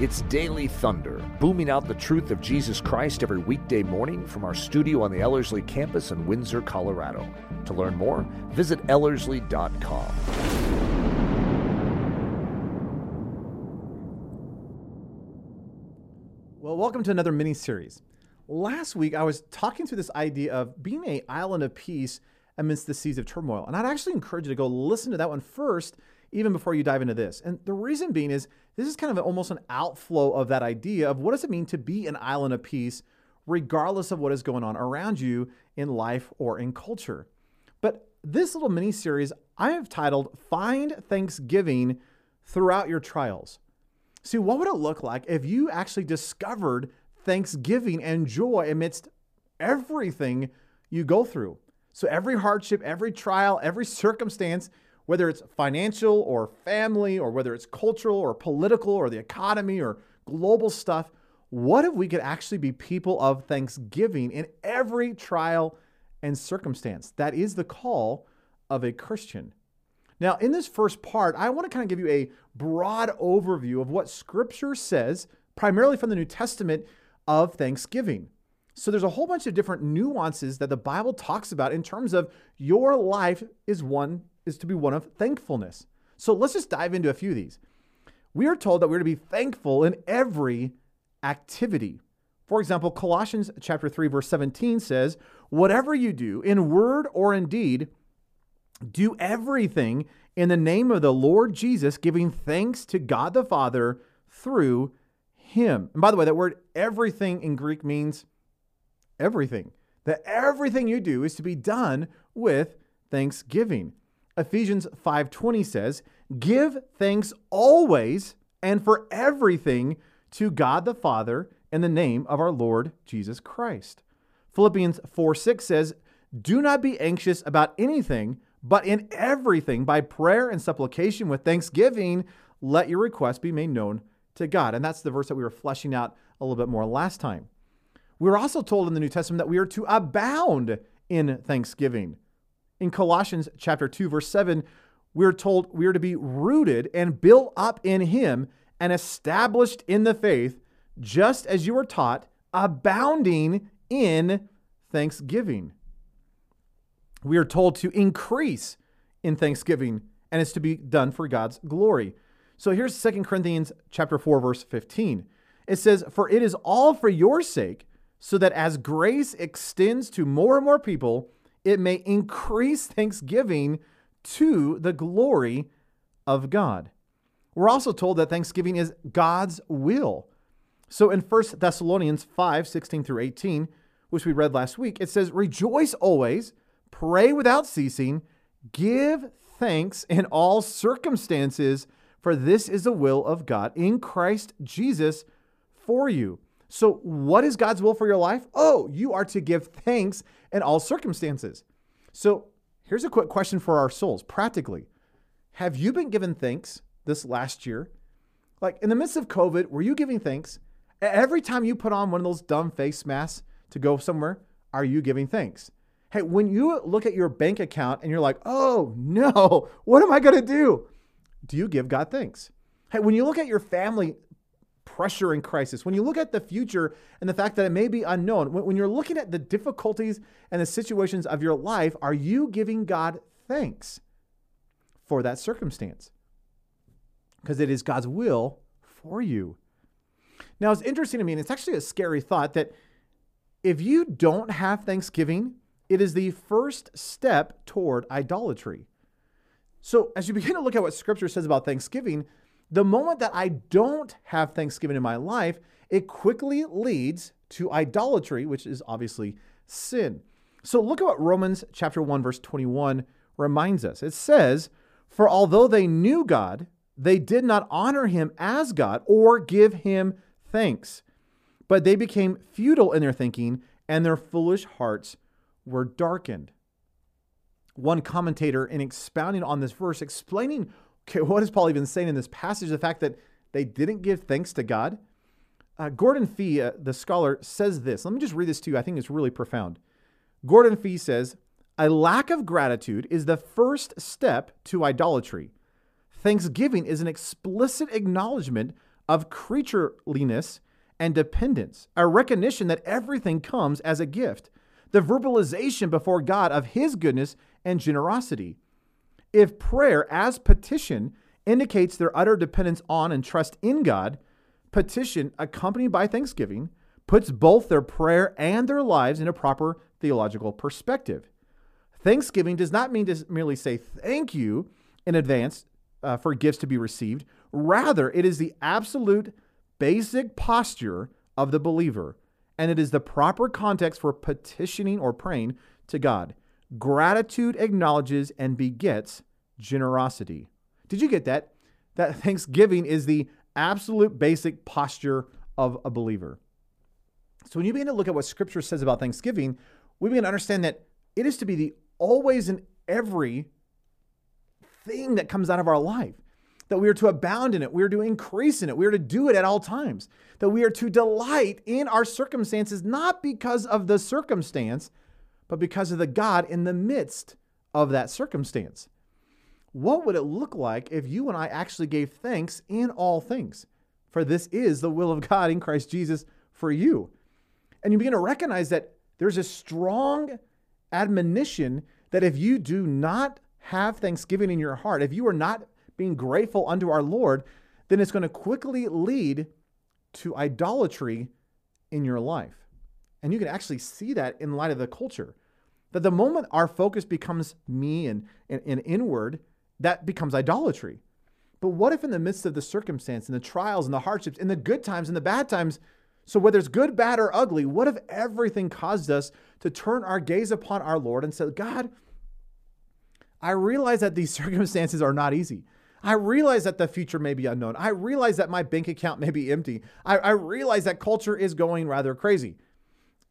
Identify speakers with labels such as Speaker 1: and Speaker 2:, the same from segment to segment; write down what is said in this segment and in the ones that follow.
Speaker 1: It's Daily Thunder, booming out the truth of Jesus Christ every weekday morning from our studio on the Ellerslie campus in Windsor, Colorado. To learn more, visit Ellerslie.com.
Speaker 2: Well, welcome to another mini series. Last week, I was talking through this idea of being a island of peace amidst the seas of turmoil. And I'd actually encourage you to go listen to that one first, even before you dive into this. And the reason being is this is kind of almost an outflow of that idea of what does it mean to be an island of peace, regardless of what is going on around you in life or in culture. But this little mini series I have titled Find Thanksgiving Throughout Your Trials. See, what would it look like if you actually discovered thanksgiving and joy amidst everything you go through? So, every hardship, every trial, every circumstance, whether it's financial or family, or whether it's cultural or political or the economy or global stuff, what if we could actually be people of thanksgiving in every trial and circumstance? That is the call of a Christian. Now, in this first part, I want to kind of give you a broad overview of what Scripture says, primarily from the New Testament, of Thanksgiving. So there's a whole bunch of different nuances that the Bible talks about in terms of your life is one is to be one of thankfulness. So let's just dive into a few of these. We are told that we're to be thankful in every activity. For example, Colossians chapter 3 verse 17 says, "Whatever you do in word or in deed, do everything in the name of the Lord Jesus, giving thanks to God the Father through him. And by the way, that word everything in Greek means everything. That everything you do is to be done with thanksgiving. Ephesians 5:20 says, "Give thanks always and for everything to God the Father in the name of our Lord Jesus Christ." Philippians 4:6 says, "Do not be anxious about anything, but in everything, by prayer and supplication with thanksgiving, let your requests be made known to God. And that's the verse that we were fleshing out a little bit more last time. We were also told in the New Testament that we are to abound in thanksgiving. In Colossians chapter 2 verse 7, we're told we are to be rooted and built up in him and established in the faith, just as you were taught, abounding in thanksgiving we are told to increase in thanksgiving and it's to be done for God's glory. So here's 2 Corinthians chapter 4 verse 15. It says, "For it is all for your sake, so that as grace extends to more and more people, it may increase thanksgiving to the glory of God." We're also told that thanksgiving is God's will. So in 1 Thessalonians 5, 16 through 18, which we read last week, it says, Rejoice always, pray without ceasing, give thanks in all circumstances, for this is the will of God in Christ Jesus for you. So, what is God's will for your life? Oh, you are to give thanks in all circumstances. So, here's a quick question for our souls practically Have you been given thanks this last year? Like in the midst of COVID, were you giving thanks? Every time you put on one of those dumb face masks to go somewhere, are you giving thanks? Hey, when you look at your bank account and you're like, oh no, what am I to do? Do you give God thanks? Hey, when you look at your family pressure and crisis, when you look at the future and the fact that it may be unknown, when, when you're looking at the difficulties and the situations of your life, are you giving God thanks for that circumstance? Because it is God's will for you. Now, it's interesting to me, and it's actually a scary thought that if you don't have Thanksgiving, it is the first step toward idolatry. So, as you begin to look at what scripture says about Thanksgiving, the moment that I don't have Thanksgiving in my life, it quickly leads to idolatry, which is obviously sin. So, look at what Romans chapter 1 verse 21 reminds us. It says, "For although they knew God, they did not honor him as God or give him thanks, but they became futile in their thinking, and their foolish hearts were darkened. One commentator, in expounding on this verse, explaining okay, what is Paul even saying in this passage, the fact that they didn't give thanks to God. Uh, Gordon Fee, uh, the scholar, says this. Let me just read this to you. I think it's really profound. Gordon Fee says, A lack of gratitude is the first step to idolatry. Thanksgiving is an explicit acknowledgement of creatureliness and dependence, a recognition that everything comes as a gift, the verbalization before God of His goodness and generosity. If prayer as petition indicates their utter dependence on and trust in God, petition accompanied by thanksgiving puts both their prayer and their lives in a proper theological perspective. Thanksgiving does not mean to merely say thank you in advance uh, for gifts to be received. Rather, it is the absolute basic posture of the believer, and it is the proper context for petitioning or praying to God. Gratitude acknowledges and begets generosity. Did you get that? That thanksgiving is the absolute basic posture of a believer. So when you begin to look at what scripture says about thanksgiving, we begin to understand that it is to be the always and every thing that comes out of our life. That we are to abound in it, we are to increase in it, we are to do it at all times. That we are to delight in our circumstances, not because of the circumstance, but because of the God in the midst of that circumstance. What would it look like if you and I actually gave thanks in all things? For this is the will of God in Christ Jesus for you. And you begin to recognize that there's a strong admonition that if you do not have thanksgiving in your heart, if you are not being grateful unto our Lord, then it's going to quickly lead to idolatry in your life. And you can actually see that in light of the culture. That the moment our focus becomes me and, and, and inward, that becomes idolatry. But what if in the midst of the circumstance and the trials and the hardships, in the good times and the bad times, so, whether it's good, bad, or ugly, what if everything caused us to turn our gaze upon our Lord and say, God, I realize that these circumstances are not easy. I realize that the future may be unknown. I realize that my bank account may be empty. I, I realize that culture is going rather crazy.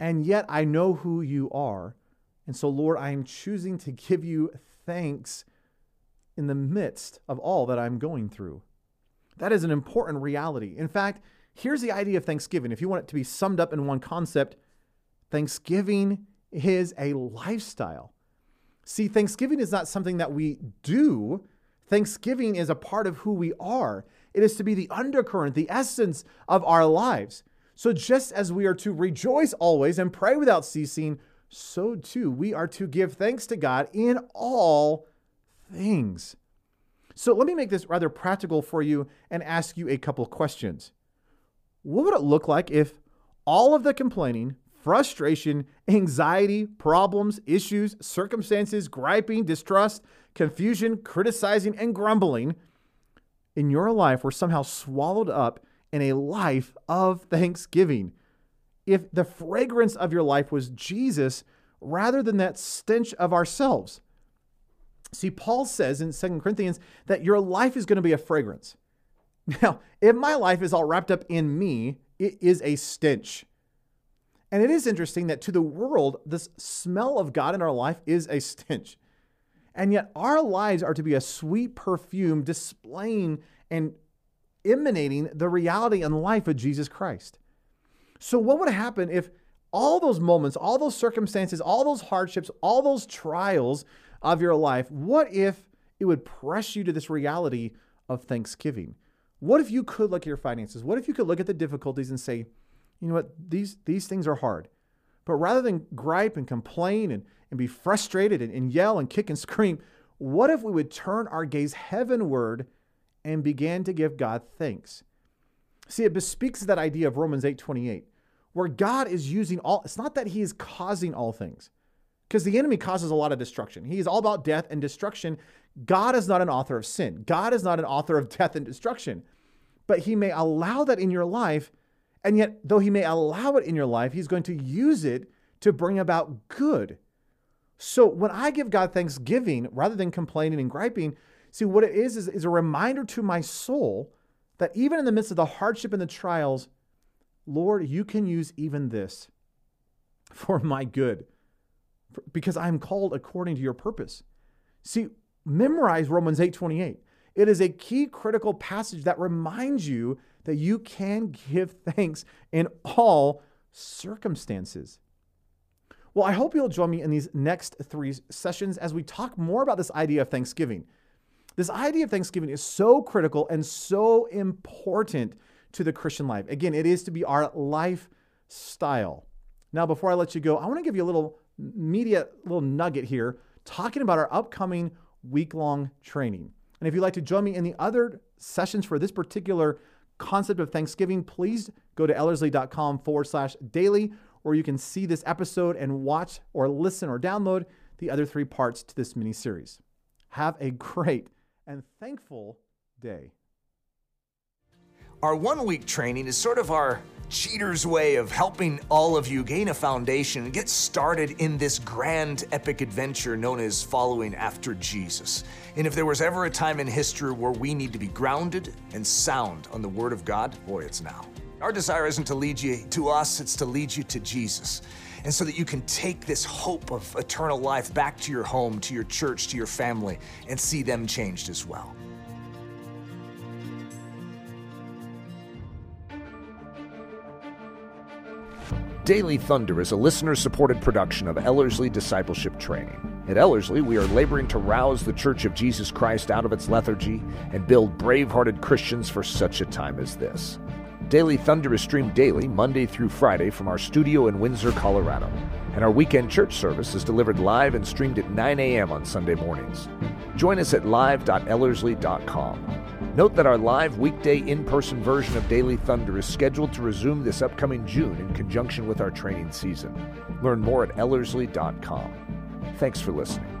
Speaker 2: And yet I know who you are. And so, Lord, I am choosing to give you thanks in the midst of all that I'm going through. That is an important reality. In fact, Here's the idea of Thanksgiving. If you want it to be summed up in one concept, Thanksgiving is a lifestyle. See, Thanksgiving is not something that we do, Thanksgiving is a part of who we are. It is to be the undercurrent, the essence of our lives. So, just as we are to rejoice always and pray without ceasing, so too we are to give thanks to God in all things. So, let me make this rather practical for you and ask you a couple questions what would it look like if all of the complaining, frustration, anxiety, problems, issues, circumstances, griping, distrust, confusion, criticizing, and grumbling in your life were somehow swallowed up in a life of thanksgiving? If the fragrance of your life was Jesus rather than that stench of ourselves. See, Paul says in 2 Corinthians that your life is going to be a fragrance. Now, if my life is all wrapped up in me, it is a stench. And it is interesting that to the world, this smell of God in our life is a stench. And yet, our lives are to be a sweet perfume displaying and emanating the reality and life of Jesus Christ. So, what would happen if all those moments, all those circumstances, all those hardships, all those trials of your life, what if it would press you to this reality of thanksgiving? What if you could look at your finances? What if you could look at the difficulties and say, you know what, these, these things are hard. But rather than gripe and complain and, and be frustrated and, and yell and kick and scream, what if we would turn our gaze heavenward and begin to give God thanks? See, it bespeaks that idea of Romans 8 28, where God is using all, it's not that He is causing all things, because the enemy causes a lot of destruction. He is all about death and destruction. God is not an author of sin. God is not an author of death and destruction. But he may allow that in your life. And yet, though he may allow it in your life, he's going to use it to bring about good. So when I give God thanksgiving rather than complaining and griping, see what it is, is is a reminder to my soul that even in the midst of the hardship and the trials, Lord, you can use even this for my good because I'm called according to your purpose. See, memorize Romans 8:28. It is a key critical passage that reminds you that you can give thanks in all circumstances. Well, I hope you'll join me in these next three sessions as we talk more about this idea of Thanksgiving. This idea of Thanksgiving is so critical and so important to the Christian life. Again, it is to be our lifestyle. Now, before I let you go, I want to give you a little media little nugget here talking about our upcoming week long training. And if you'd like to join me in the other sessions for this particular concept of Thanksgiving, please go to ellerslie.com forward slash daily, or you can see this episode and watch or listen or download the other three parts to this mini series. Have a great and thankful day.
Speaker 3: Our one week training is sort of our cheater's way of helping all of you gain a foundation and get started in this grand epic adventure known as following after Jesus. And if there was ever a time in history where we need to be grounded and sound on the Word of God, boy, it's now. Our desire isn't to lead you to us, it's to lead you to Jesus. And so that you can take this hope of eternal life back to your home, to your church, to your family, and see them changed as well.
Speaker 1: Daily Thunder is a listener supported production of Ellerslie Discipleship Training. At Ellerslie, we are laboring to rouse the Church of Jesus Christ out of its lethargy and build brave hearted Christians for such a time as this. Daily Thunder is streamed daily, Monday through Friday, from our studio in Windsor, Colorado. And our weekend church service is delivered live and streamed at 9 a.m. on Sunday mornings. Join us at live.ellerslie.com. Note that our live weekday in person version of Daily Thunder is scheduled to resume this upcoming June in conjunction with our training season. Learn more at ellerslie.com. Thanks for listening.